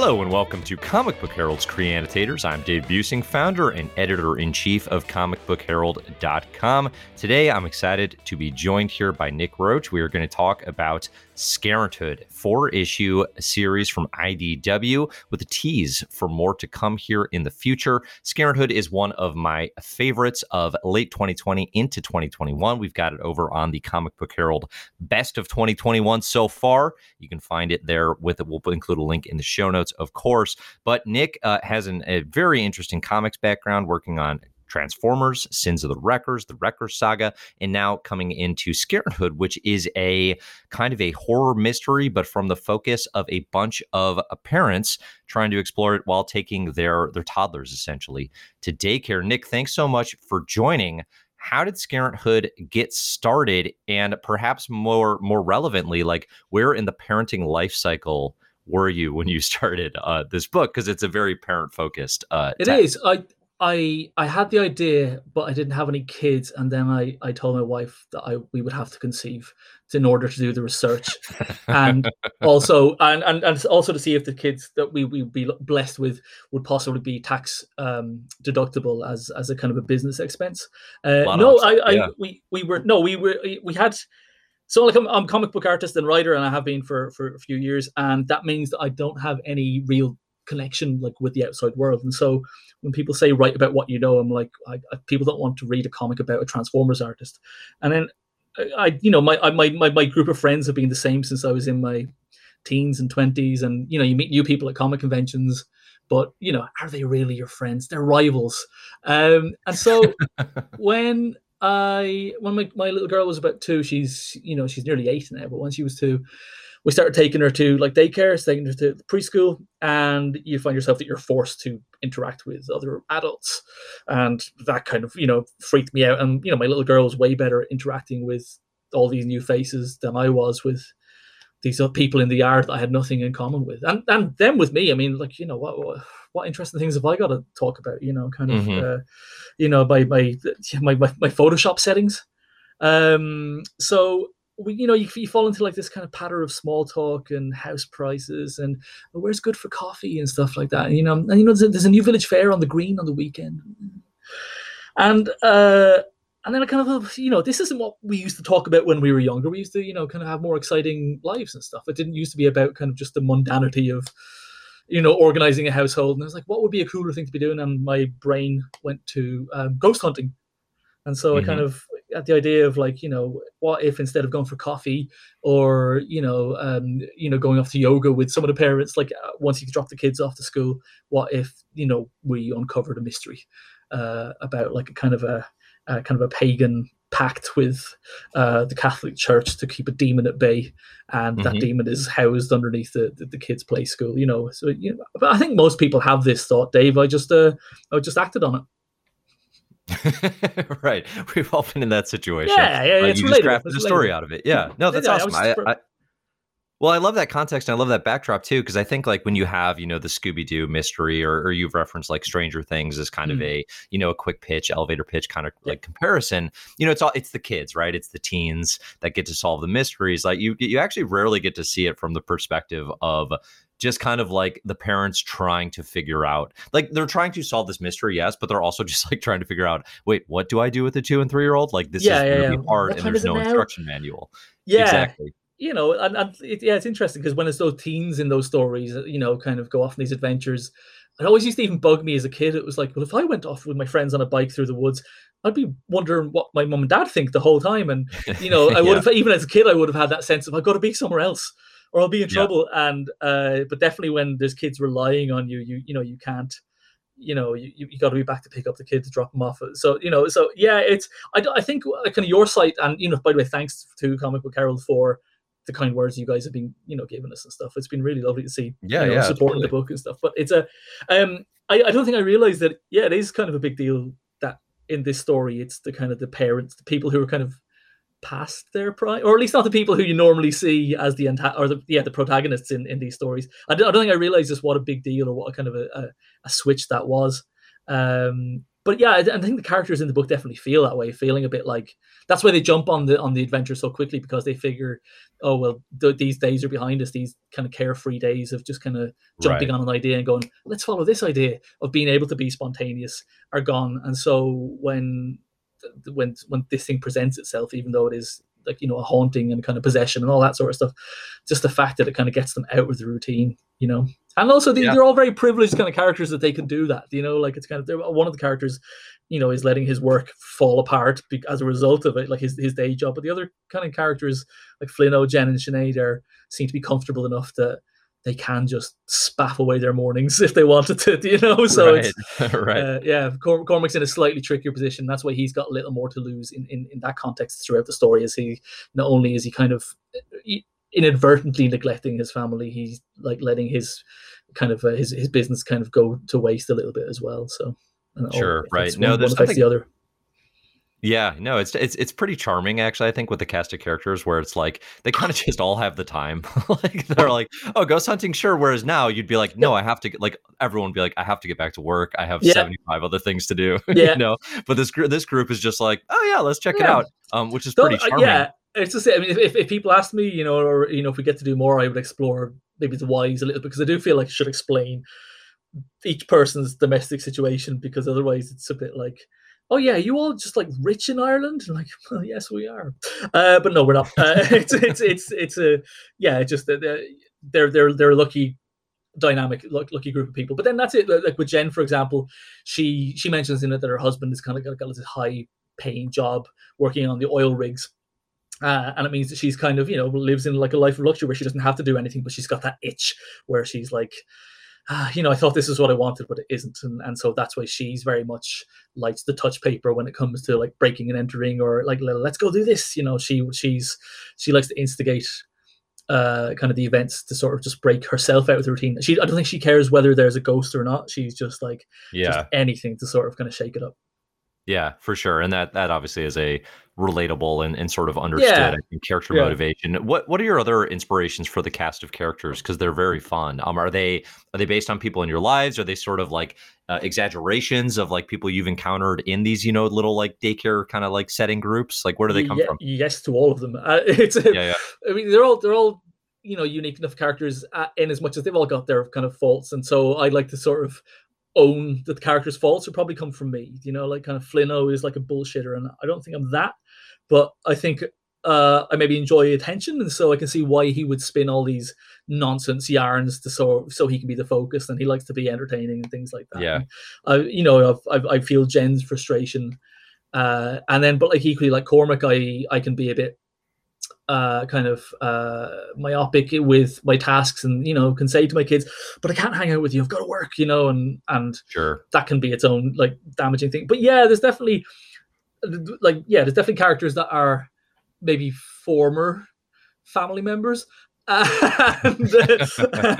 Hello and welcome to Comic Book Herald's Creanitators. I'm Dave Buesing, founder and editor in chief of comicbookherald.com. Today I'm excited to be joined here by Nick Roche. We are going to talk about Scarenthood, four issue series from IDW with a tease for more to come here in the future. Scarenthood is one of my favorites of late 2020 into 2021. We've got it over on the Comic Book Herald best of 2021 so far. You can find it there with it. We'll include a link in the show notes, of course. But Nick uh, has an, a very interesting comics background working on Transformers, Sins of the Wreckers, the Wreckers saga, and now coming into Scarenthood, which is a kind of a horror mystery, but from the focus of a bunch of parents trying to explore it while taking their their toddlers essentially to daycare. Nick, thanks so much for joining. How did Scarenthood get started, and perhaps more more relevantly, like where in the parenting life cycle were you when you started uh, this book? Because it's a very parent focused. Uh, it is. I I I had the idea, but I didn't have any kids, and then I I told my wife that I we would have to conceive in order to do the research, and also and, and and also to see if the kids that we we would be blessed with would possibly be tax um, deductible as as a kind of a business expense. Uh, no, I, I yeah. we we were no we were we had. So like I'm, I'm a comic book artist and writer, and I have been for for a few years, and that means that I don't have any real connection like with the outside world, and so when people say write about what you know, I'm like, I, I, people don't want to read a comic about a Transformers artist. And then I, you know, my, my my my group of friends have been the same since I was in my teens and twenties, and you know, you meet new people at comic conventions, but you know, are they really your friends? They're rivals. Um, and so when I when my, my little girl was about two, she's you know she's nearly eight now, but when she was two, we started taking her to like daycare, taking her to preschool, and you find yourself that you're forced to interact with other adults, and that kind of you know freaked me out. And you know, my little girl was way better at interacting with all these new faces than I was with these other people in the yard that I had nothing in common with, and and them with me. I mean, like you know what. what what interesting things have I got to talk about? You know, kind of, mm-hmm. uh, you know, my, my my my my Photoshop settings. Um, so we, you know, you, you, fall into like this kind of pattern of small talk and house prices and where's good for coffee and stuff like that. And, you know, and you know, there's a, there's a, new village fair on the green on the weekend, and uh, and then I kind of, you know, this isn't what we used to talk about when we were younger. We used to, you know, kind of have more exciting lives and stuff. It didn't used to be about kind of just the mundanity of, you know, organizing a household. And I was like, what would be a cooler thing to be doing? And my brain went to um, ghost hunting. And so mm-hmm. I kind of at the idea of like you know what if instead of going for coffee or you know um, you know going off to yoga with some of the parents like uh, once you drop the kids off to school what if you know we uncovered a mystery uh, about like a kind of a, a kind of a pagan pact with uh, the Catholic Church to keep a demon at bay, and mm-hmm. that demon is housed underneath the, the, the, kids' play school. You know, so you know, but I think most people have this thought, Dave. I just uh, I just acted on it. right. We've all been in that situation. Yeah, yeah, it's you just crafted a story out of it. Yeah. No, that's yeah, awesome. I, I, well, I love that context and I love that backdrop too, because I think like when you have, you know, the Scooby Doo mystery or, or, you've referenced like Stranger Things as kind mm. of a, you know, a quick pitch, elevator pitch kind of like comparison, you know, it's all it's the kids, right? It's the teens that get to solve the mysteries. Like you you actually rarely get to see it from the perspective of just kind of like the parents trying to figure out like they're trying to solve this mystery yes but they're also just like trying to figure out wait what do i do with a two and three year old? Like this yeah, is yeah, really yeah. hard what and there's no instruction manual. Yeah. Exactly. You know and, and it, yeah it's interesting because when it's those teens in those stories uh, you know kind of go off on these adventures it always used to even bug me as a kid. It was like well if i went off with my friends on a bike through the woods I'd be wondering what my mom and dad think the whole time, and you know, I would have even as a kid, I would have had that sense of I've got to be somewhere else or I'll be in trouble. Yeah. And uh, but definitely when there's kids relying on you, you you know you can't. You know, you, you got to be back to pick up the kids, drop them off. So you know, so yeah, it's I, I think uh, kind of your site and you know, by the way, thanks to Comic Book Herald for the kind words you guys have been you know giving us and stuff. It's been really lovely to see. Yeah, you know, yeah, supporting totally. the book and stuff. But it's a, um, I, I don't think I realized that. Yeah, it is kind of a big deal that in this story, it's the kind of the parents, the people who are kind of past their prime, or at least not the people who you normally see as the anta- or the yeah the protagonists in, in these stories. I don't, I don't think I realized just what a big deal or what a kind of a, a, a switch that was. Um, but yeah, I, I, think the characters in the book definitely feel that way, feeling a bit like that's why they jump on the on the adventure so quickly because they figure, oh well, th- these days are behind us. These kind of carefree days of just kind of jumping right. on an idea and going, let's follow this idea of being able to be spontaneous are gone. And so when when when this thing presents itself, even though it is like you know a haunting and kind of possession and all that sort of stuff, just the fact that it kind of gets them out of the routine, you know. And also, they, are all very privileged kind of characters that they can do that. You know, like it's kind of one of the characters, you know, is letting his work fall apart as a result of it, like his his day job. But the other kind of characters, like Flinno, Jen, and Sinead, are seem to be comfortable enough that they can just spaff away their mornings if they wanted to, you know. So right. it's right, uh, yeah. Cor- Cormac's in a slightly trickier position. That's why he's got a little more to lose in, in, in that context throughout the story. Is he not only is he kind of inadvertently neglecting his family, he's like letting his kind of uh, his his business kind of go to waste a little bit as well. So sure, right? No, one, there's one the other. Yeah, no, it's it's it's pretty charming actually. I think with the cast of characters where it's like they kind of just all have the time. like they're like, "Oh, ghost hunting, sure." Whereas now you'd be like, "No, I have to get like everyone would be like, I have to get back to work. I have yeah. 75 other things to do." Yeah. you know. But this group this group is just like, "Oh yeah, let's check yeah. it out." Um which is pretty uh, charming. yeah. It's just I mean if, if people ask me, you know, or you know, if we get to do more, I would explore maybe the whys a little because I do feel like I should explain each person's domestic situation because otherwise it's a bit like oh yeah, you all just like rich in Ireland? And like, well, yes, we are. Uh, but no, we're not. Uh, it's it's it's it's a yeah, just they're they're they're, they're a lucky dynamic lucky group of people but then that's it like with jen for example she she mentions in it that her husband is kind of got, got this high paying job working on the oil rigs uh, and it means that she's kind of you know lives in like a life of luxury where she doesn't have to do anything but she's got that itch where she's like ah, you know, I thought this is what I wanted, but it isn't. And, and so that's why she's very much likes the touch paper when it comes to like breaking and entering or like, let's go do this. You know, she, she's, she likes to instigate uh, kind of the events to sort of just break herself out of the routine. She, I don't think she cares whether there's a ghost or not. She's just like, yeah, just anything to sort of kind of shake it up. Yeah, for sure. And that that obviously is a relatable and, and sort of understood yeah. think, character yeah. motivation. What what are your other inspirations for the cast of characters? Because they're very fun. Um, are they are they based on people in your lives? Are they sort of like uh, exaggerations of like people you've encountered in these you know little like daycare kind of like setting groups? Like where do they come yeah, from? Yes, to all of them. Uh, it's yeah, yeah. I mean, they're all they're all you know unique enough characters uh, in as much as they've all got their kind of faults, and so I like to sort of own that the character's faults would probably come from me. You know, like kind of Flinno is like a bullshitter, and I don't think I'm that, but I think uh, I maybe enjoy attention, and so I can see why he would spin all these nonsense yarns to so so he can be the focus, and he likes to be entertaining and things like that. Yeah, I you know I've, I've, i feel Jen's frustration, uh, and then but like equally like Cormac, I I can be a bit uh, kind of uh, myopic with my tasks and you know can say to my kids but i can't hang out with you. I've got to work you know and and sure. that can be its own like damaging thing. But yeah there's definitely like yeah there's definitely characters that are maybe former family members and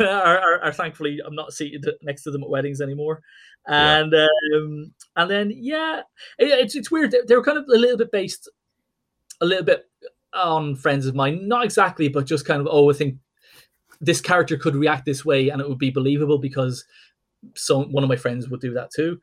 are, are, are, thankfully i'm not seated next to them at weddings anymore. And yeah. um and then yeah it, it's, it's weird. They, they were kind of a little bit based a little bit on friends of mine. Not exactly, but just kind of, oh, I think this character could react this way and it would be believable because some one of my friends would do that too.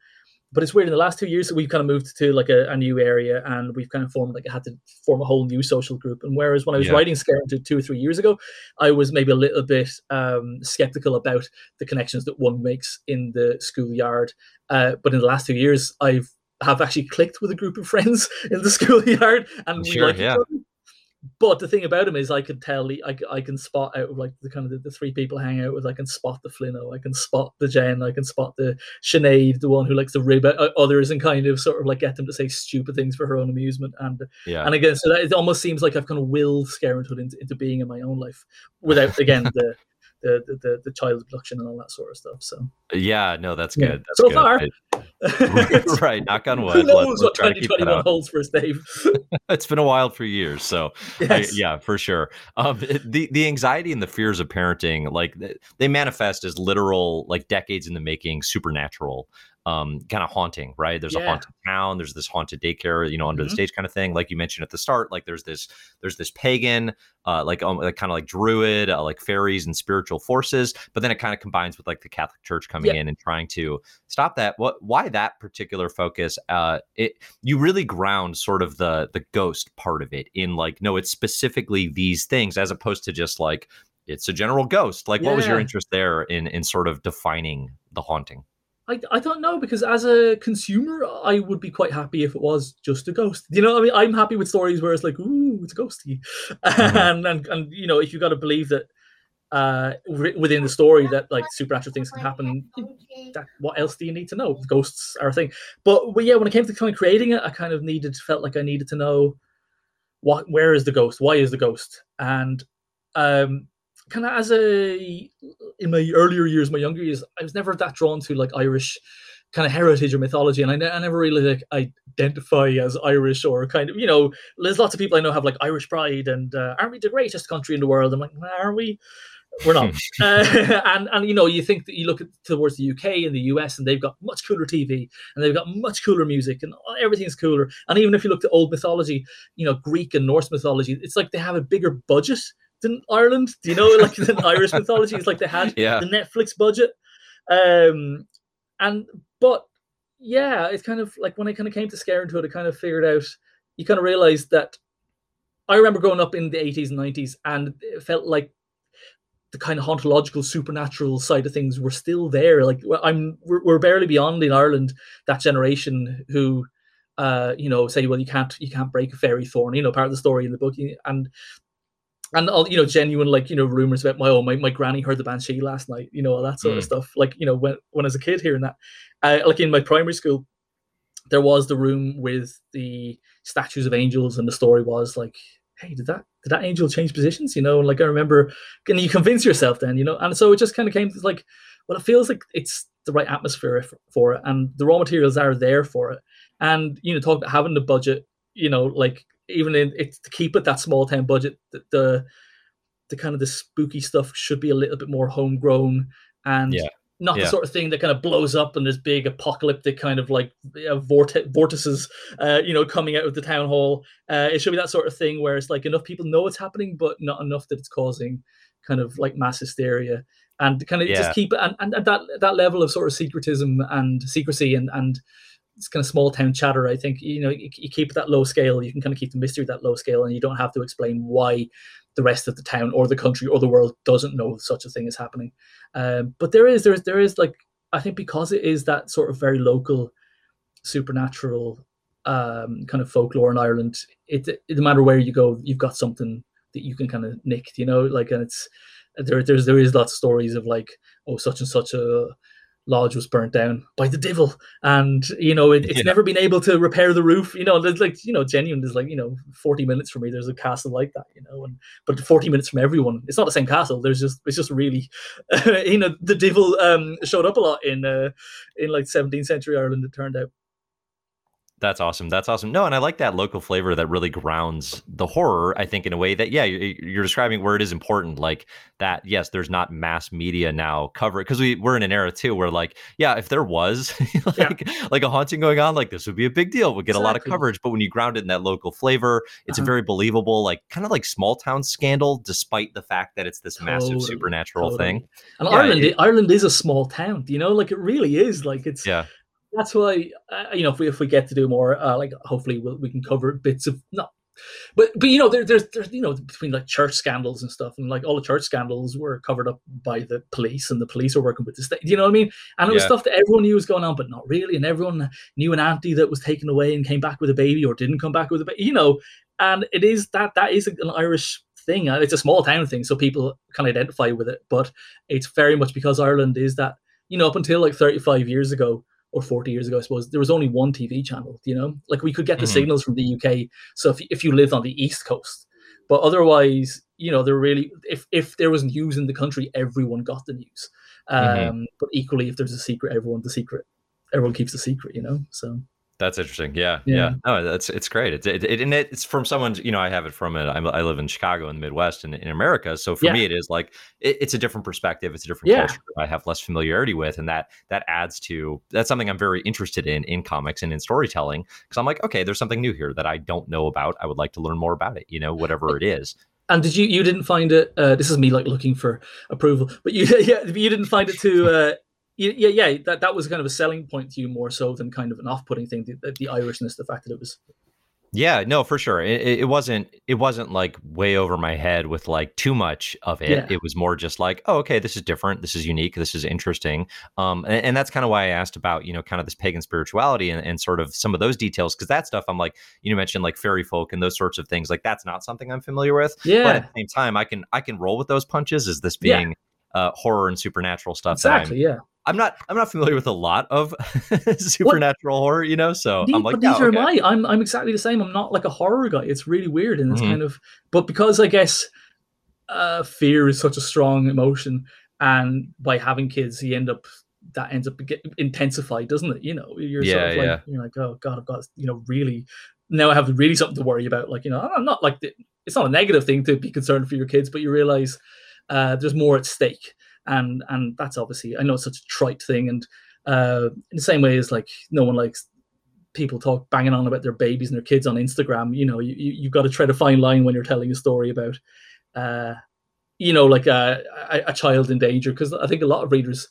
But it's weird in the last two years we've kind of moved to like a, a new area and we've kind of formed like I had to form a whole new social group. And whereas when I was yeah. writing Scare two or three years ago, I was maybe a little bit um, skeptical about the connections that one makes in the schoolyard. Uh, but in the last two years, I've have actually clicked with a group of friends in the schoolyard and sure, we like yeah. each other but the thing about him is, I can tell, I, I can spot out of like the kind of the, the, three people hang out with. I can spot the Flinno, I can spot the Jen, I can spot the Sinead, the one who likes to rib at uh, others and kind of sort of like get them to say stupid things for her own amusement. And yeah, and again, so that, it almost seems like I've kind of willed Scarenthood into, into being in my own life without again the the, the the child abduction and all that sort of stuff. So yeah, no, that's good. That's so good. far, right? Knock on wood. Who knows what twenty twenty one holds for us, Dave? it's been a while for years, so yes. I, yeah, for sure. Um, the the anxiety and the fears of parenting, like they manifest as literal, like decades in the making, supernatural um, kind of haunting, right? There's Yeah. a haunted town, there's this haunted daycare, you know, under Mhm. the stage kind of thing. Like you mentioned at the start, like there's this there's this pagan, uh, like um, like kind of like druid, uh, like fairies and spiritual forces, but then it kind of combines with like the Catholic Church coming Yeah. in and trying to stop that. What why that particular focus? Uh, it you really ground sort of the the ghost part of it in like no, it's specifically these things as opposed to just like it's a general ghost. Like, what was your interest there in in sort of defining the haunting? I, I don't know because as a consumer, I would be quite happy if it was just a ghost. You know, I mean, I'm happy with stories where it's like, ooh, it's ghosty, and, and and you know, if you've got to believe that uh within the story that like supernatural things can happen, that what else do you need to know? Ghosts are a thing. But, but yeah, when it came to kind of creating it, I kind of needed felt like I needed to know what where is the ghost, why is the ghost, and um kind of as a in my earlier years, my younger years, I was never that drawn to like Irish kind of heritage or mythology, and I, ne- I never really like identify as Irish or kind of you know. There's lots of people I know have like Irish pride and uh, aren't we the greatest country in the world? I'm like, "Well, are we? We're not. uh, and and you know, you think that you look at, towards the UK and the US, and they've got much cooler TV and they've got much cooler music and everything's cooler. And even if you look at old mythology, you know, Greek and Norse mythology, it's like they have a bigger budget than Ireland. Do you know, like than Irish mythology? It's like they had Yeah. the Netflix budget. Um, and but yeah, it's kind of like when I kind of came to scare into it, I kind of figured out. You kind of realized that I remember growing up in the 80s and 90s, and it felt like the kind of hauntological, supernatural side of things were still there. Like I'm, we're, we're barely beyond in Ireland that generation who, uh, you know, say, well, you can't, you can't break a fairy thorn. You know, part of the story in the book, and and all you know, genuine like you know rumors about my oh my, my granny heard the banshee last night. You know, all that sort of Mm. stuff. Like you know, when when I was a kid hearing that, uh, like in my primary school, there was the room with the statues of angels, and the story was like, hey, did that did that angel change positions? You know, and like I remember, can you convince yourself then? You know, and so it just kind of came to like, well, it feels like it's the right atmosphere f- for it, and the raw materials are there for it, and you know, talk about having the budget, you know, like even in it to keep it that small town budget, the, the the kind of the spooky stuff should be a little bit more homegrown and Yeah. not Yeah. the sort of thing that kind of blows up and there's big apocalyptic kind of like uh, vorte- vortices, uh, you know, coming out of the town hall. Uh, it should be that sort of thing where it's like enough people know it's happening, but not enough that it's causing kind of like mass hysteria and kind of Yeah. just keep it and, and, and that that level of sort of secretism and secrecy and and it's kind of small town chatter. I think you know you, you keep that low scale. You can kind of keep the mystery at that low scale, and you don't have to explain why the rest of the town or the country or the world doesn't know such a thing is happening. Um, but there is there is there is like I think because it is that sort of very local supernatural um, kind of folklore in Ireland. It, it no matter where you go, you've got something that you can kind of nick. You know, like and it's there. There's there is lots of stories of like oh such and such a lodge was burnt down by the devil. And you know it, it's Yeah. never been able to repair the roof. You know there's like you know genuine there's like you know 40 minutes from me there's a castle like that you know and but 40 minutes from everyone it's not the same castle there's just it's just really you know the devil um showed up a lot in uh in like 17th century ireland it turned out That's awesome. That's awesome. No, and I like that local flavor that really grounds the horror. I think in a way that yeah, you- you're describing where it is important. Like that. Yes, there's not mass media now cover because we we're in an era too where like yeah, if there was like like a haunting going on, like this would be a big deal. Would get a lot of coverage. But when you ground it in that local flavor, it's a Uh-huh. very believable, like kind of like small town scandal, despite the fact that it's this massive supernatural totally. thing. and Yeah, ireland it- ireland is a small town you know like it really is like it's Yeah. That's why uh, you know if we if we get to do more uh, like hopefully we'll, we can cover bits of not but but you know there, there's there's you know between like church scandals and stuff and like all the church scandals were covered up by the police and the police were working with the state you know what i mean and it was Yeah. stuff that everyone knew was going on but not really and everyone knew an auntie that was taken away and came back with a baby or didn't come back with a baby you know and it is that that is an irish thing it's a small town thing so people can identify with it but it's very much because ireland is that you know up until like 35 years ago or 40 years ago, I suppose, there was only one TV channel, you know? Like we could get the Mhm. signals from the UK. So if, if you lived on the East Coast, but otherwise, you know, there really, if, if there was news in the country, everyone got the news. Um, Mhm. But equally, if there's a secret, everyone, the secret, everyone keeps the secret, you know? So That's interesting. Yeah, yeah. yeah. No, that's it's great. It's it, it, and it's from someone. You know, I have it from it. I live in Chicago in the Midwest in, in America. So for yeah. me, it is like it, it's a different perspective. It's a different yeah. culture. I have less familiarity with, and that that adds to that's something I'm very interested in in comics and in storytelling because I'm like, okay, there's something new here that I don't know about. I would like to learn more about it. You know, whatever it is. And did you you didn't find it? Uh, this is me like looking for approval, but you yeah you didn't find it too. Uh, yeah, yeah, that that was kind of a selling point to you more so than kind of an off-putting thing. The, the Irishness, the fact that it was. Yeah, no, for sure. It, it wasn't. It wasn't like way over my head with like too much of it. Yeah. It was more just like, oh, okay, this is different. This is unique. This is interesting. Um, and, and that's kind of why I asked about you know kind of this pagan spirituality and, and sort of some of those details because that stuff I'm like you mentioned like fairy folk and those sorts of things. Like that's not something I'm familiar with. Yeah. But at the same time, I can I can roll with those punches. Is this being yeah. Uh, horror and supernatural stuff. Exactly. yeah. I'm not I'm not familiar with a lot of supernatural horror, you know. So I'm like, but neither okay. am I. I'm I'm exactly the same. I'm not like a horror guy. It's really weird, and it's mm-hmm. kind of. But because I guess uh, fear is such a strong emotion, and by having kids, you end up that ends up get intensified, doesn't it? You know, you're yeah, sort of like yeah. you're like, oh god, I've got you know really now I have really something to worry about. Like you know, I'm not like it's not a negative thing to be concerned for your kids, but you realize uh, there's more at stake and and that's obviously I know it's such a trite thing, and uh, in the same way as like no one likes people talk banging on about their babies and their kids on Instagram. You know, you you, have got to tread a fine line when you're telling a story about, uh, you know, like a, a, a child in danger because I think a lot of readers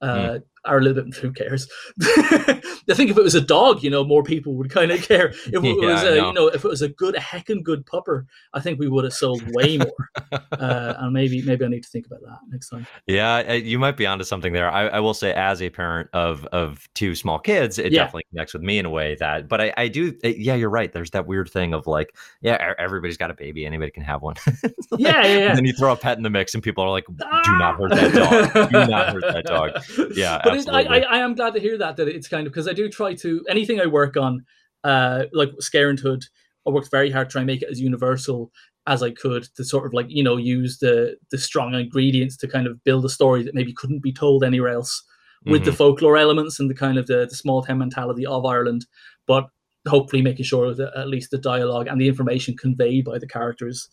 uh, mm. Are a little bit who cares. I think if it was a dog, you know, more people would kind of care. If it yeah, was, a, you know, if it was a good, a heckin' good pupper, I think we would have sold way more. uh, and maybe, maybe I need to think about that next time. Yeah, you might be onto something there. I, I will say, as a parent of of two small kids, it yeah. definitely connects with me in a way that. But I, I do, yeah, you're right. There's that weird thing of like, yeah, everybody's got a baby, anybody can have one. like, yeah, yeah, yeah, And then you throw a pet in the mix, and people are like, "Do not hurt that dog. Do not hurt that dog." Yeah, but I, I, I am glad to hear that that it's kind of because I do try to anything I work on, uh, like Scarenthood, I worked very hard to try and make it as universal as I could to sort of like you know use the the strong ingredients to kind of build a story that maybe couldn't be told anywhere else with mm-hmm. the folklore elements and the kind of the, the small town mentality of Ireland, but hopefully making sure that at least the dialogue and the information conveyed by the characters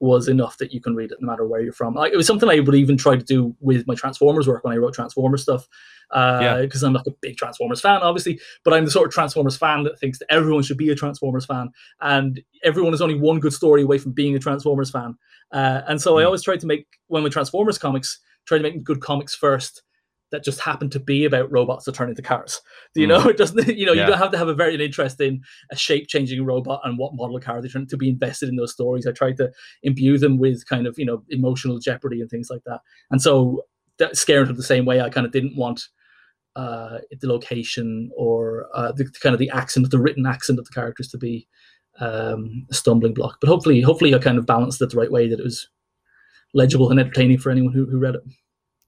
was enough that you can read it no matter where you're from. Like, it was something I would even try to do with my Transformers work when I wrote Transformers stuff, because uh, yeah. I'm not a big Transformers fan, obviously, but I'm the sort of Transformers fan that thinks that everyone should be a Transformers fan, and everyone is only one good story away from being a Transformers fan. Uh, and so mm. I always try to make when we Transformers comics, try to make good comics first, that just happen to be about robots that turn into cars. You mm. know, it doesn't. You know, yeah. you don't have to have a very interest in a shape-changing robot and what model car they turn to be invested in those stories. I try to imbue them with kind of you know emotional jeopardy and things like that. And so that scared the same way. I kind of didn't want uh, the location or uh, the kind of the accent, the written accent of the characters to be um, a stumbling block. But hopefully, hopefully, I kind of balanced it the right way that it was legible and entertaining for anyone who, who read it.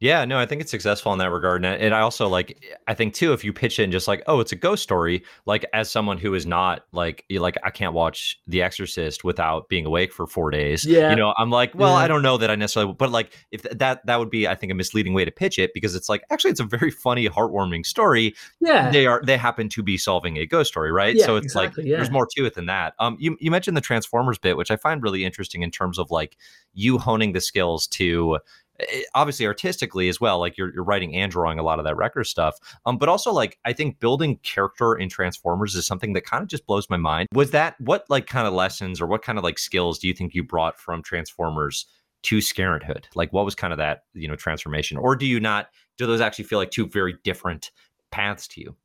Yeah, no, I think it's successful in that regard. And, and I also like, I think too, if you pitch it and just like, oh, it's a ghost story, like as someone who is not like, like I can't watch The Exorcist without being awake for four days. Yeah. You know, I'm like, well, yeah. I don't know that I necessarily, but like if that, that would be, I think a misleading way to pitch it because it's like, actually it's a very funny, heartwarming story. Yeah. They are, they happen to be solving a ghost story. Right. Yeah, so it's exactly, like, yeah. there's more to it than that. Um, you, you mentioned the Transformers bit, which I find really interesting in terms of like you honing the skills to, Eh, obviously artistically as well like you're, you're writing and drawing a lot of that record stuff um but also like i think building character in transformers is something that kind of just blows my mind. Was that what like kind of lessons or what kind of like skills do you think you brought from transformers to scarenthood like what was kind of that you know transformation? Or do you not do those actually feel like two very different paths to you?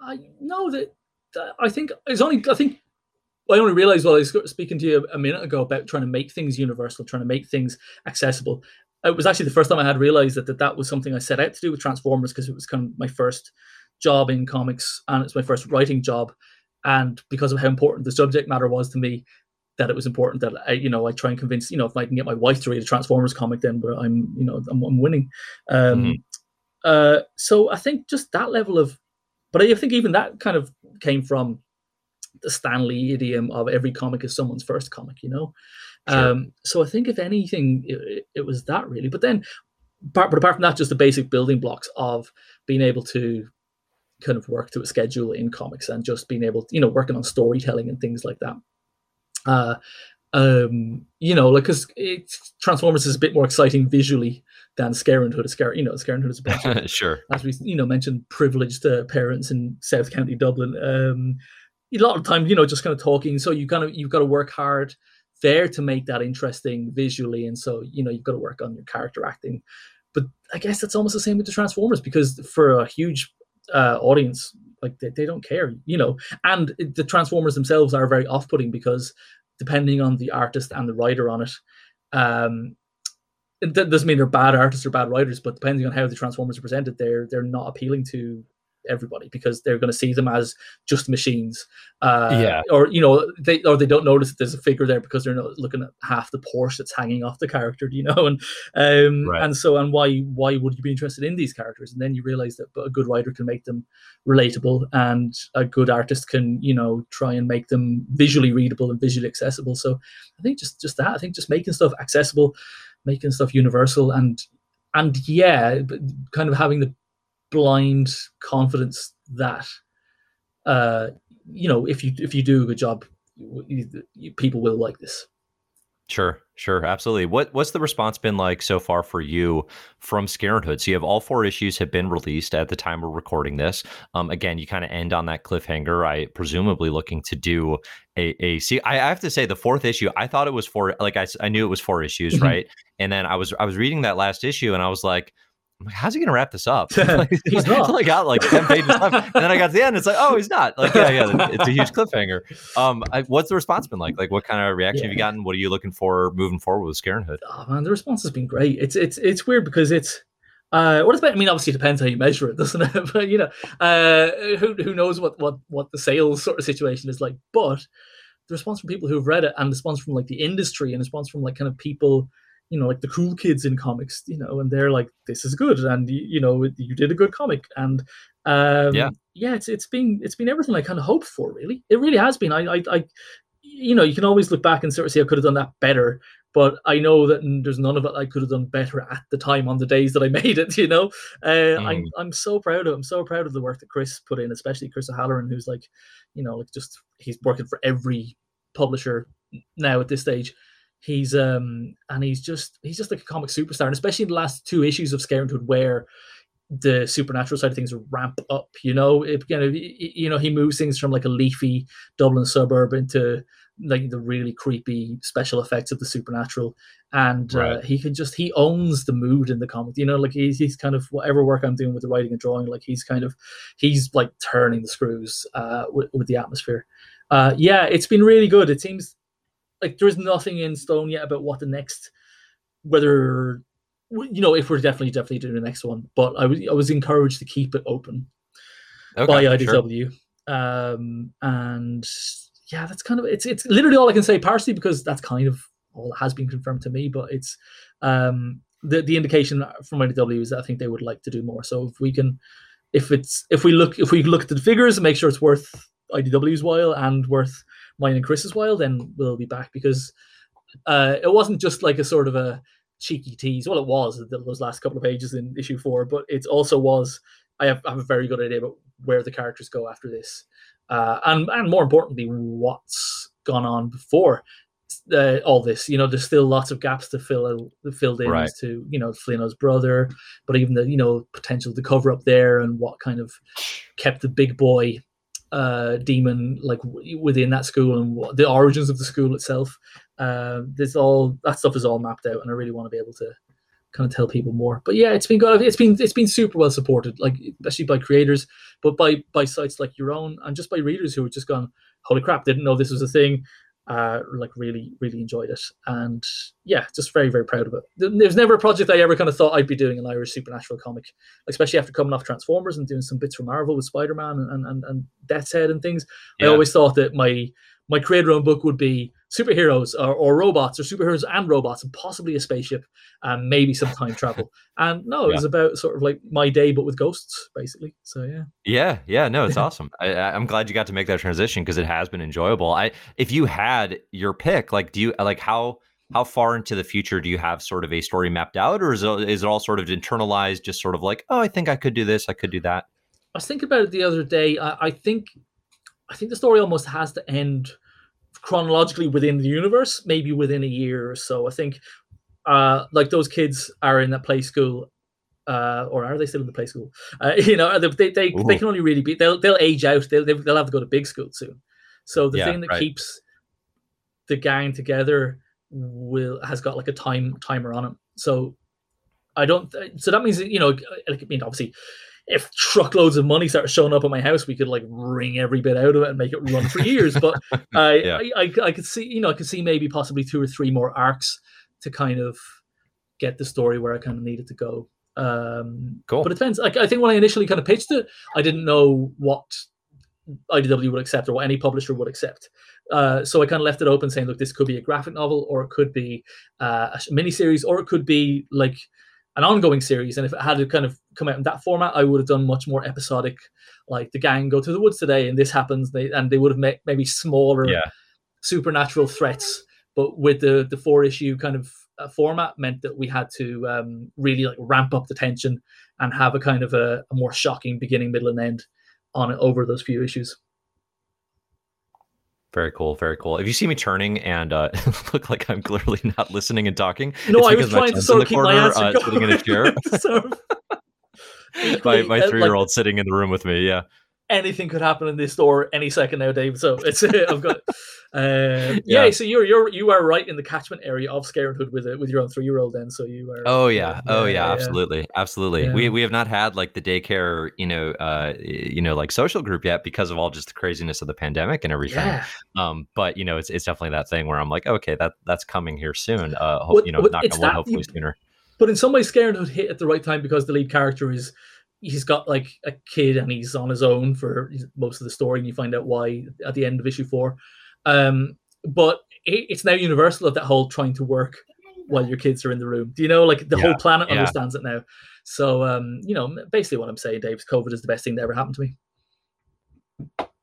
I know that i think it's only i think I only realized while I was speaking to you a minute ago about trying to make things universal, trying to make things accessible it was actually the first time I had realized that that, that was something I set out to do with Transformers because it was kind of my first job in comics and it's my first writing job. And because of how important the subject matter was to me, that it was important that I, you know, I try and convince, you know, if I can get my wife to read a Transformers comic, then I'm, you know, I'm, I'm winning. Um, mm-hmm. uh, so I think just that level of, but I think even that kind of came from the Stan Lee idiom of every comic is someone's first comic, you know. Sure. Um, so I think if anything, it, it, was that really. But then, but apart from that, just the basic building blocks of being able to kind of work to a schedule in comics and just being able, to, you know, working on storytelling and things like that. Uh, um, you know, like because Transformers is a bit more exciting visually than Scarenthood. Scare, you know, Scarenthood is a bunch of, sure, as we you know mentioned, privileged uh, parents in South County Dublin. Um, a lot of time, you know, just kind of talking. So you kind of you've got to work hard there to make that interesting visually, and so you know you've got to work on your character acting. But I guess that's almost the same with the Transformers because for a huge uh, audience, like they, they don't care, you know. And the Transformers themselves are very off-putting because depending on the artist and the writer on it, um, it doesn't mean they're bad artists or bad writers, but depending on how the Transformers are presented, they're they're not appealing to everybody because they're going to see them as just machines. Uh, yeah. Or you know they or they don't notice that there's a figure there because they're not looking at half the Porsche that's hanging off the character. You know, and um, right. and so and why why would you be interested in these characters? And then you realize that a good writer can make them relatable, and a good artist can you know try and make them visually readable and visually accessible. So I think just just that. I think just making stuff accessible, making stuff universal, and and yeah, kind of having the blind confidence that uh, you know if you if you do a good job, you, you, people will like this. Sure, sure, absolutely. What what's the response been like so far for you from Scarenthood? So you have all four issues have been released at the time we're recording this. Um, again, you kind of end on that cliffhanger. I presumably looking to do a a see. I, I have to say the fourth issue. I thought it was four. Like I I knew it was four issues, mm-hmm. right? And then I was I was reading that last issue, and I was like like, how's he going to wrap this up? like, he's not. only got like 10 pages left. And then I got to the end. It's like, oh, he's not. Like, yeah, yeah. It's a huge cliffhanger. Um, I, what's the response been like? Like, what kind of reaction yeah. have you gotten? What are you looking for moving forward with Scarenthood? Oh, man, the response has been great. It's, it's, it's weird because it's, uh, what is I mean, obviously, it depends how you measure it, doesn't it? but you know, uh, who who knows what what what the sales sort of situation is like? But the response from people who have read it, and the response from like the industry, and the response from like kind of people you know like the cool kids in comics you know and they're like this is good and you, know you did a good comic and um yeah yeah it's it's been it's been everything i kind of hoped for really it really has been i i, I you know you can always look back and sort of say i could have done that better but I know that there's none of it I could have done better at the time on the days that I made it. You know, uh, mm. I'm I'm so proud of I'm so proud of the work that Chris put in, especially Chris O'Halloran, who's like, you know, like just he's working for every publisher now at this stage, He's um and he's just he's just like a comic superstar, and especially in the last two issues of Scarron where the supernatural side of things ramp up. You know, it, you know, you know, he moves things from like a leafy Dublin suburb into like the really creepy special effects of the supernatural, and uh, right. uh, he can just he owns the mood in the comic. You know, like he's he's kind of whatever work I'm doing with the writing and drawing, like he's kind of he's like turning the screws uh, with, with the atmosphere. Uh, yeah, it's been really good. It seems like there's nothing in stone yet about what the next whether you know if we're definitely definitely doing the next one but i was i was encouraged to keep it open okay, by idw sure. um and yeah that's kind of it's it's literally all i can say partially because that's kind of all has been confirmed to me but it's um the the indication from idw is that i think they would like to do more so if we can if it's if we look if we look at the figures and make sure it's worth idw's while and worth mine and Chris's while, then we'll be back because uh, it wasn't just like a sort of a cheeky tease. Well, it was those last couple of pages in issue four, but it also was. I have, I have a very good idea about where the characters go after this, uh, and and more importantly, what's gone on before uh, all this. You know, there's still lots of gaps to fill filled in right. to you know Flino's brother, but even the you know potential to cover up there and what kind of kept the big boy uh, demon like within that school and what, the origins of the school itself. Uh, there's all that stuff is all mapped out, and I really want to be able to kind of tell people more. But yeah, it's been good. It's been it's been super well supported, like especially by creators, but by by sites like your own, and just by readers who have just gone, "Holy crap! Didn't know this was a thing." Uh, like really, really enjoyed it. And yeah, just very, very proud of it. There's never a project I ever kind of thought I'd be doing an Irish supernatural comic, especially after coming off Transformers and doing some bits for Marvel with Spider Man and, and, and Death's Head and things. Yeah. I always thought that my my creator own book would be superheroes or, or, robots or superheroes and robots and possibly a spaceship and maybe some time travel. And no, it yeah. was about sort of like my day, but with ghosts, basically. So yeah. Yeah, yeah, no, it's awesome. I, am glad you got to make that transition because it has been enjoyable. I, if you had your pick, like, do you like how? How far into the future do you have sort of a story mapped out, or is it, is it all sort of internalized, just sort of like, oh, I think I could do this, I could do that? I was thinking about it the other day. I, I think I think the story almost has to end chronologically within the universe, maybe within a year or so. I think uh, like those kids are in that play school, uh, or are they still in the play school? Uh, you know, they they, they, they, can only really be they'll they'll age out. They'll they'll have to go to big school soon. So the yeah, thing that right. keeps the gang together will has got like a time timer on it. So I don't. So that means you know, like I mean, obviously, if truckloads of money started showing up at my house, we could like wring every bit out of it and make it run for years. But I, yeah. I, I, I could see, you know, I could see maybe possibly two or three more arcs to kind of get the story where I kind of needed to go. Um, cool. But it depends. Like I think when I initially kind of pitched it, I didn't know what IDW would accept or what any publisher would accept. Uh, so I kind of left it open, saying, "Look, this could be a graphic novel, or it could be uh, a miniseries, or it could be like an ongoing series. And if it had to kind of come out in that format, I would have done much more episodic, like the gang go to the woods today, and this happens, they, and they would have made maybe smaller yeah. supernatural threats. But with the the four issue kind of uh, format, meant that we had to um, really like ramp up the tension and have a kind of a, a more shocking beginning, middle, and end on it over those few issues. Very cool, very cool. If you see me turning and uh, look like I'm clearly not listening and talking, no, I was trying to sort of keep corner, my answer uh, sitting in a chair. my my three year old like, sitting in the room with me. Yeah, anything could happen in this store any second now, Dave. So it's I've got uh, yeah. yeah. So you're you're you are right in the catchment area of Scarenthood with it with your own three year old. Then so you are. Oh yeah, oh yeah, yeah absolutely, absolutely. Yeah. We we have not had like the daycare, you know, uh, you know, like social group yet because of all just the craziness of the pandemic and everything. Um, but you know, it's it's definitely that thing where I'm like, okay, that that's coming here soon. Uh, ho- you know, not gonna hopefully sooner. But in some ways, Scarenthood hit at the right time because the lead character is he's got like a kid and he's on his own for most of the story, and you find out why at the end of issue four. Um, but it's now universal of that whole trying to work while your kids are in the room. Do you know, like the yeah, whole planet yeah. understands it now. So, um, you know, basically what I'm saying, Dave, is COVID is the best thing that ever happened to me.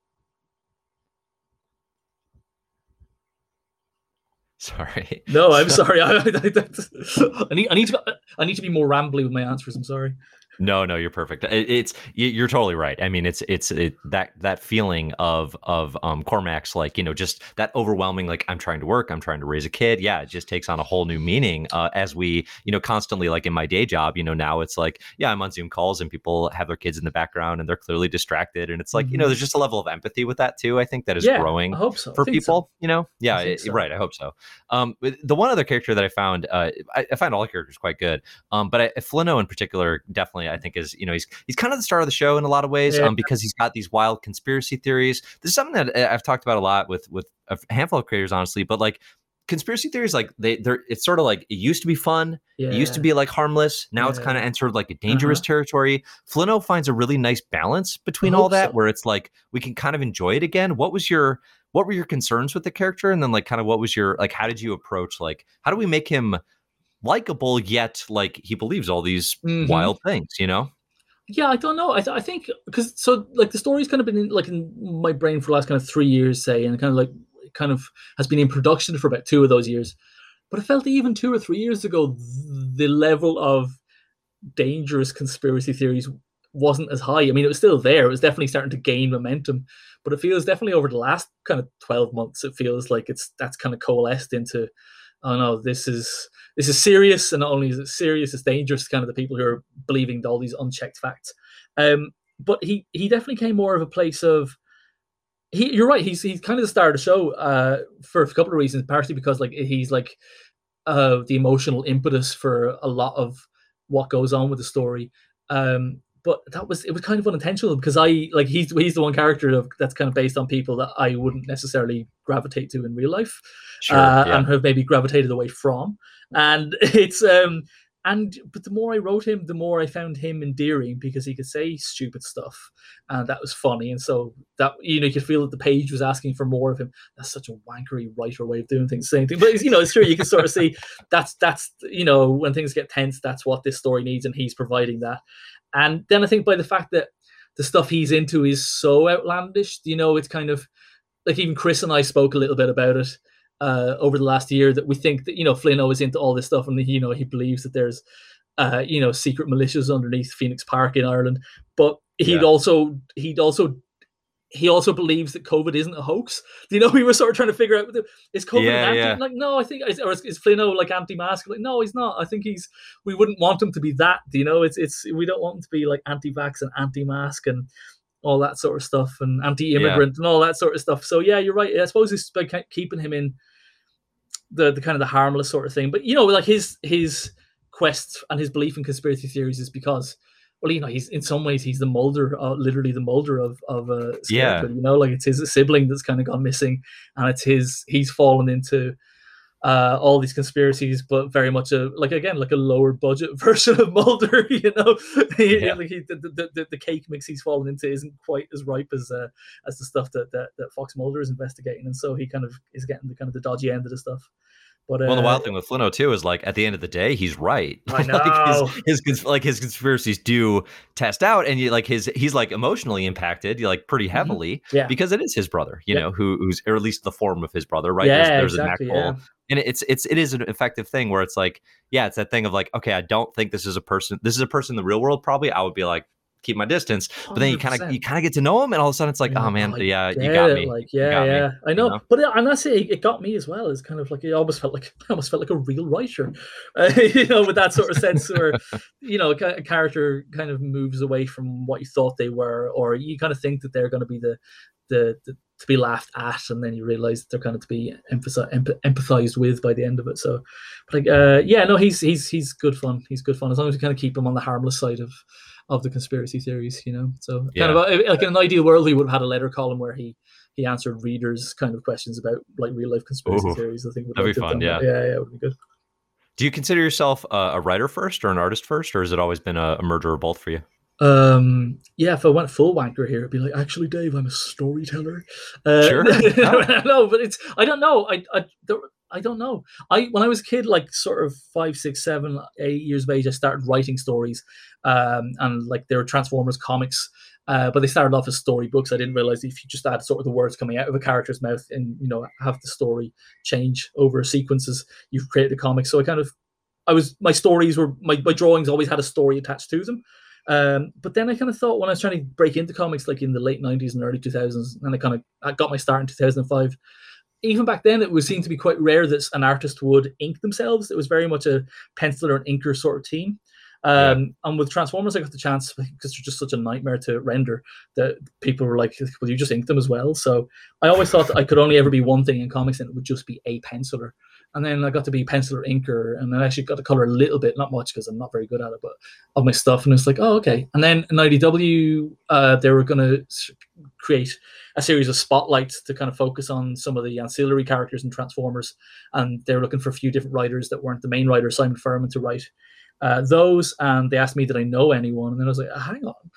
Sorry. No, I'm sorry. I, I, I, need, I need to, I need to be more rambly with my answers. I'm sorry. No, no, you're perfect. It's you're totally right. I mean, it's it's it, that that feeling of of um Cormac's like you know just that overwhelming like I'm trying to work, I'm trying to raise a kid. Yeah, it just takes on a whole new meaning uh, as we you know constantly like in my day job. You know now it's like yeah I'm on Zoom calls and people have their kids in the background and they're clearly distracted and it's like mm-hmm. you know there's just a level of empathy with that too. I think that is yeah, growing so. for people. So. You know, yeah, it, so. right. I hope so. Um, the one other character that I found, uh, I, I find all the characters quite good. Um, but I, Flino in particular definitely I think is you know he's he's kind of the star of the show in a lot of ways, yeah. um, because he's got these wild conspiracy theories. This is something that uh, I've talked about a lot with with a handful of creators, honestly. But like conspiracy theories, like they they're it's sort of like it used to be fun, yeah. it used to be like harmless. Now yeah. it's kind of entered like a dangerous uh-huh. territory. Flino finds a really nice balance between all that, so. where it's like we can kind of enjoy it again. What was your what were your concerns with the character, and then like kind of what was your like how did you approach like how do we make him likable yet like he believes all these mm-hmm. wild things, you know? yeah, I don't know. I, th- I think because so like the story's kind of been in, like in my brain for the last kind of three years, say, and kind of like kind of has been in production for about two of those years. But I felt even two or three years ago, the level of dangerous conspiracy theories wasn't as high. I mean, it was still there. It was definitely starting to gain momentum, but it feels definitely over the last kind of twelve months, it feels like it's that's kind of coalesced into oh no, this is this is serious, and not only is it serious, it's dangerous. Kind of the people who are believing all these unchecked facts. Um, but he he definitely came more of a place of he. You're right. He's he's kind of the star of the show uh, for a couple of reasons. Partly because like he's like uh, the emotional impetus for a lot of what goes on with the story. Um, but that was it was kind of unintentional because I like he's he's the one character of, that's kind of based on people that I wouldn't necessarily gravitate to in real life, sure, uh, yeah. and have maybe gravitated away from. And it's um and but the more I wrote him, the more I found him endearing because he could say stupid stuff, and that was funny. And so that you know you could feel that the page was asking for more of him. That's such a wankery writer way of doing things, same thing. But you know it's true. You can sort of see that's that's you know when things get tense, that's what this story needs, and he's providing that. And then I think by the fact that the stuff he's into is so outlandish, you know, it's kind of like even Chris and I spoke a little bit about it uh, over the last year that we think that you know Flino is into all this stuff and you know he believes that there's uh, you know secret militias underneath Phoenix Park in Ireland, but he'd Yeah. also he'd also he also believes that COVID isn't a hoax. You know, we were sort of trying to figure out is COVID Yeah, an anti? yeah. Like, no, I think is- or is, is Flino like anti-mask? Like, no, he's not. I think he's. We wouldn't want him to be that. You know, it's it's we don't want him to be like anti-vax and anti-mask and all that sort of stuff and anti-immigrant and all that sort of stuff. So yeah, you're right. I suppose it's by keeping him in the the kind of the harmless sort of thing. But you know, like his his quest and his belief in conspiracy theories is because well, you know, he's in some ways he's the Mulder, uh, literally the Mulder of of uh, Yeah. You know, like it's his sibling that's kind of gone missing, and it's his he's fallen into uh, all these conspiracies, but very much a like again like a lower budget version of Mulder. You know, He- Yeah. like he, the, the, the the cake mix he's fallen into isn't quite as ripe as uh, as the stuff that, that that Fox Mulder is investigating, and so he kind of is getting the kind of the dodgy end of the stuff. But uh, Well, the wild thing with Flino too is like at the end of the day, he's right. I like know. his, his like his conspiracies do test out, and you like his he's like emotionally impacted, like pretty heavily Mm-hmm. yeah, because it is his brother, you Yeah. know, who who's or at least the form of his brother, right? yeah, there's, there's exactly. an Yeah. and it's it's it is an effective thing where it's like, yeah, it's that thing of like, okay, I don't think this is a person. This is a person in the real world. Probably, I would be like, keep my distance. But then you kind of you kind of get to know him, and all of a sudden it's like, oh man, "Oh, yeah, you got it," me. Like, yeah, me, yeah, I know. know? But and that's it. It got me as well. It's kind of like it almost felt like I almost felt like a real writer, uh, you know, with that sort of sense where you know a, a character kind of moves away from what you thought they were, or you kind of think that they're going to be the, the the to be laughed at, and then you realize they're kind of to be empathized with by the end of it. So, but like, uh, yeah, no, he's he's he's good fun. He's good fun as long as you kind of keep him on the harmless side of of the conspiracy theories, you know. So kind of uh, like in an ideal world, we would have had a letter column where he he answered readers' kind of questions about like real life conspiracy Ooh, theories. I think would that'd be fun, done yeah, yeah, it would be good. Do you consider yourself a, a writer first or an artist first, or has it always been a, a merger of both for you? Um, yeah, if I went full wanker here, it'd be like, actually, Dave, I'm a storyteller. Uh, Sure. no, but it's I don't know. I I there, I don't know. I when I was a kid, like sort of five, six, seven, eight years of age, I started writing stories, um, and like they were Transformers comics. Uh, but they started off as storybooks. I didn't realize if you just add sort of the words coming out of a character's mouth and you know have the story change over sequences, you've created a comic. So I kind of, I was my stories were my, my drawings always had a story attached to them. Um, but then I kind of thought when I was trying to break into comics, like in the late '90s and early 2000s, and I kind of I got my start in 2005. Even back then, it was seemed to be quite rare that an artist would ink themselves. It was very much a penciler and inker sort of team. Um, And with Transformers, I got the chance because they're just such a nightmare to render that people were like, "Well, you just ink them as well." So I always thought I could only ever be one thing in comics, and it would just be a penciler. And then I got to be penciler inker, and then I actually got to color a little bit, not much because I'm not very good at it, but of my stuff. And it's like, oh, okay. And then in IDW, uh, they were going to create a series of spotlights to kind of focus on some of the ancillary characters and Transformers. And they were looking for a few different writers that weren't the main writer, Simon Furman, to write uh, those. And they asked me, did I know anyone? And then I was like, hang on.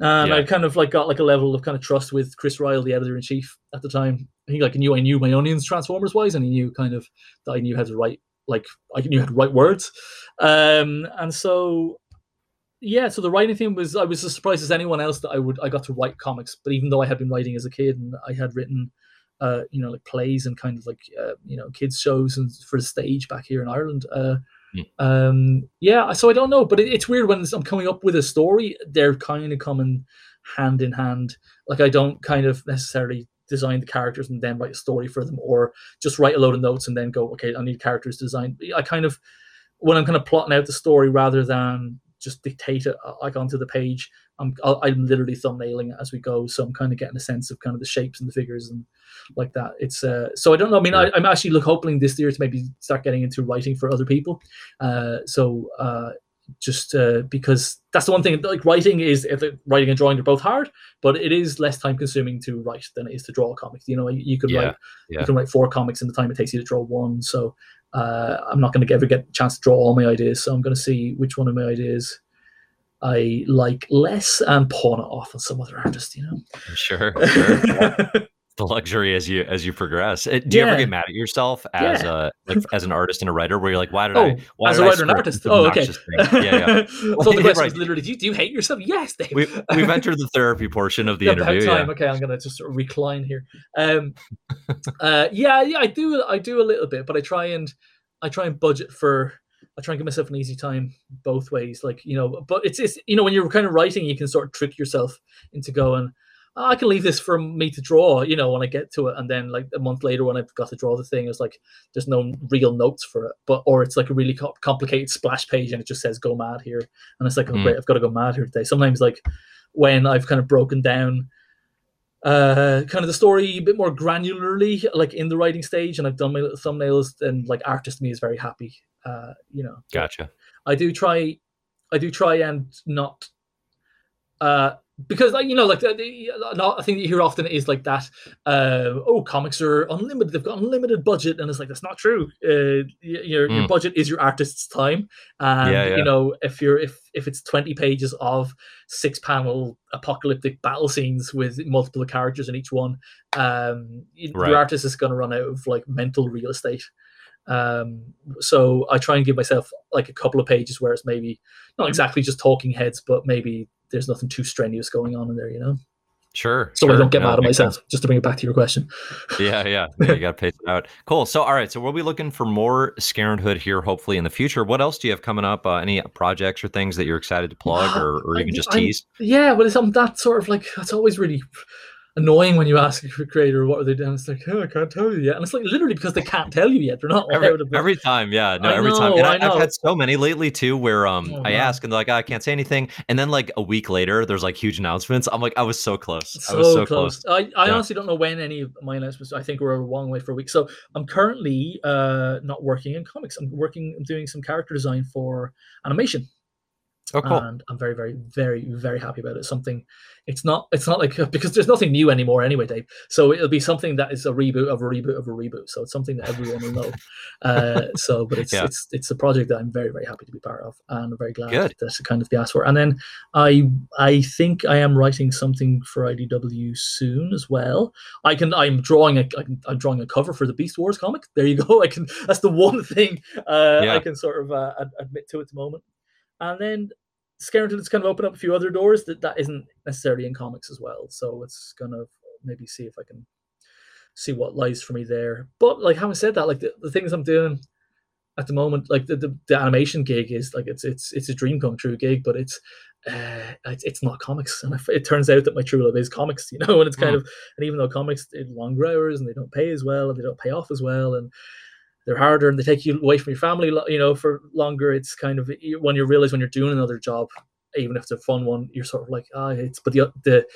And Yeah. I kind of like got like a level of kind of trust with Chris Ryall, the editor in chief at the time. He like knew I knew my onions Transformers wise, and he knew kind of that I knew how to write like I knew how to write words. Um, and so yeah, so the writing thing was I was as surprised as anyone else that I would I got to write comics. But even though I had been writing as a kid and I had written uh, you know, like plays and kind of like uh, you know, kids shows and for the stage back here in Ireland. Uh. Um, yeah, so I don't know, but it, it's weird when I'm coming up with a story, they're kind of coming hand in hand. Like I don't kind of necessarily design the characters and then write a story for them, or just write a load of notes and then go, okay, I need characters designed. I kind of when I'm kind of plotting out the story rather than just dictate it like onto the page. I'm I'm literally thumbnailing it as we go, so I'm kind of getting a sense of kind of the shapes and the figures and like that. It's uh, so I don't know. I mean, I, I'm actually look hoping this year to maybe start getting into writing for other people. Uh, so uh, just uh, because that's the one thing. Like writing is if writing and drawing are both hard, but it is less time consuming to write than it is to draw a comic You know, you, you could Yeah, write yeah. you can write four comics in the time it takes you to draw one. So uh, I'm not going to ever get a chance to draw all my ideas. So I'm going to see which one of my ideas I like less and pawn it off on some other artist. You know. Sure, sure. Yeah. the luxury as you as you progress. Uh, Do you ever get mad at yourself as Yeah. a like as an artist and a writer, where you're like, why did Oh, I? Why as did a I writer and artist. Oh, okay. thing? Yeah, yeah. so the Yeah, question is literally, do you, do you hate yourself? Yes, Dave. We we've entered the therapy portion of the About interview. time. Yeah. Okay, I'm gonna just sort of recline here. Um, uh, yeah, yeah, I do, I do a little bit, but I try and I try and budget for I try and give myself an easy time both ways. Like you know, but it's it's you know when you're kind of writing, you can sort of trick yourself into going. "Oh, I can leave this for me to draw, you know, when I get to it, and then like a month later when I've got to draw the thing, it's like there's no real notes for it, but or it's like a really co- complicated splash page and it just says "go mad" here, and it's like, oh Mm. great, I've got to go mad here today. Sometimes like when I've kind of broken down uh kind of the story a bit more granularly like in the writing stage and i've done my little thumbnails then like artist me is very happy uh you know Gotcha. i do try i do try and not uh because like you know like a thing that you hear often is like that uh oh comics are unlimited they've got unlimited budget and it's like that's not true uh your, your Mm. budget is your artist's time and Yeah, yeah. you know if you're if if it's 20 pages of six panel apocalyptic battle scenes with multiple characters in each one um Right. your artist is going to run out of like mental real estate um so i try and give myself like a couple of pages where it's maybe not exactly just talking heads but maybe there's nothing too strenuous going on in there you know Sure. so sure. i don't get No, mad at myself sense. just to bring it back to your question Yeah, yeah. yeah you got to pace it out. Cool. So, all right. So, we'll be looking for more Scarenthood here, hopefully in the future. What else do you have coming up? Uh, any projects or things that you're excited to plug, or, or I- even just I- tease? yeah Well, it's um, that sort of like that's always really annoying when you ask a creator what are they doing it's like oh i can't tell you yet and it's like literally because they can't tell you yet they're not Every, every time, yeah, no, I every time. know, And I I've had so many lately too, where um, Oh, I man. ask and they're like, "Oh, I can't say anything, and then like a week later, there's like huge announcements. I'm like, I was so close. I was so close. close. I, I Yeah. honestly don't know when any of my announcements. I think we're a long way for a week. So I'm currently uh, not working in comics. I'm working. I'm doing some character design for animation, Oh, cool. and I'm very, very, very, very happy about it. Something. It's not. It's not like because there's nothing new anymore anyway, Dave. So it'll be something that is a reboot of a reboot of a reboot. So it's something that everyone will know. Uh, so, but it's Yeah. it's it's a project that I'm very, very happy to be part of, and I'm very glad Good. that to kind of the asked for. And then I I think I am writing something for IDW soon as well. I can I'm drawing a I can, I'm drawing a cover for the Beast Wars comic. There you go. I can that's the one thing uh, Yeah. I can sort of uh, admit to at the moment. And then Scarenthood has kind of opened up a few other doors that that isn't necessarily in comics as well. So it's gonna maybe see if I can see what lies for me there. But like having said that, like the, the things I'm doing at the moment, like the, the, the animation gig is like it's it's it's a dream come true gig, but it's uh, it's, it's not comics, and it turns out that my true love is comics, you know, and it's kind Mm. of and even though comics are longer hours and they don't pay as well and they don't pay off as well and they're harder and they take you away from your family, you know, for longer. It's kind of when you realize when you're doing another job, even if it's a fun one, you're sort of like, ah, it's but the the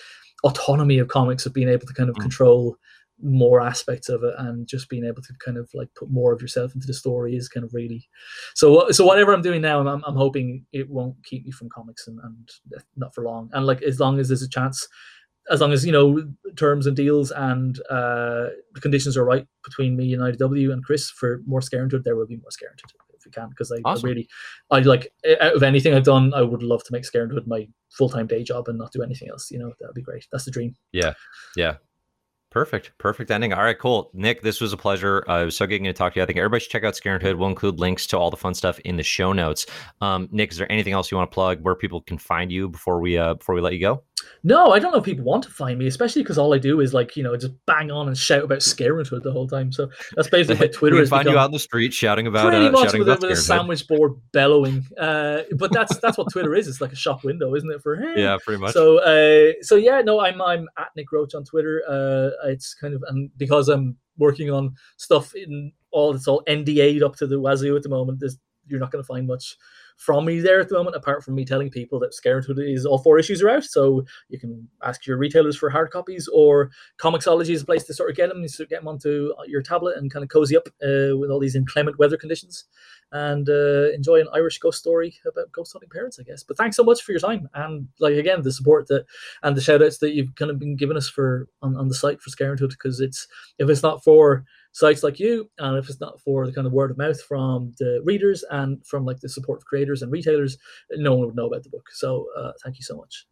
autonomy of comics of being able to kind of Mm. control more aspects of it and just being able to kind of like put more of yourself into the story is kind of really so so whatever i'm doing now i'm, I'm hoping it won't keep me from comics and, and not for long and like as long as there's a chance as long as you know terms and deals and uh conditions are right between me and idw and chris for more scarenthood there will be more scarenthood if we can because I, Awesome. I really i like out of anything i've done i would love to make scarenthood my full-time day job and not do anything else you know that'd be great that's the dream Yeah. Yeah. Perfect. Perfect ending. All right, cool. Nick, this was a pleasure. Uh, it was so getting to talk to you. I think everybody should check out Scarenthood. We'll include links to all the fun stuff in the show notes. Um, Nick, is there anything else you want to plug where people can find you before we uh, before we let you go? No, I don't know if people want to find me, especially because all I do is like you know just bang on and shout about Scarenthood the whole time. So that's basically what Twitter is. find you out in the street shouting about pretty uh, much shouting with, a, with a sandwich board bellowing. Uh, but that's that's what Twitter is. It's like a shop window, isn't it? For hey. Yeah, pretty much. So uh, so yeah, no, I'm I'm at Nick Roche on Twitter. Uh, it's kind of and because I'm working on stuff in all it's all NDA'd up to the wazoo at the moment. There's, you're not going to find much from me there at the moment, apart from me telling people that Scarenthood is all four issues are out. So you can ask your retailers for hard copies, or Comixology is a place to sort of get them. Of get them onto your tablet and kind of cozy up uh, with all these inclement weather conditions and uh, enjoy an Irish ghost story about ghost hunting parents, I guess. But thanks so much for your time and like again the support that and the shout outs that you've kind of been giving us for on, on the site for Scarenthood because it's if it's not for sites like you and if it's not for the kind of word of mouth from the readers and from like the support of creators and retailers, no one would know about the book. So uh, thank you so much.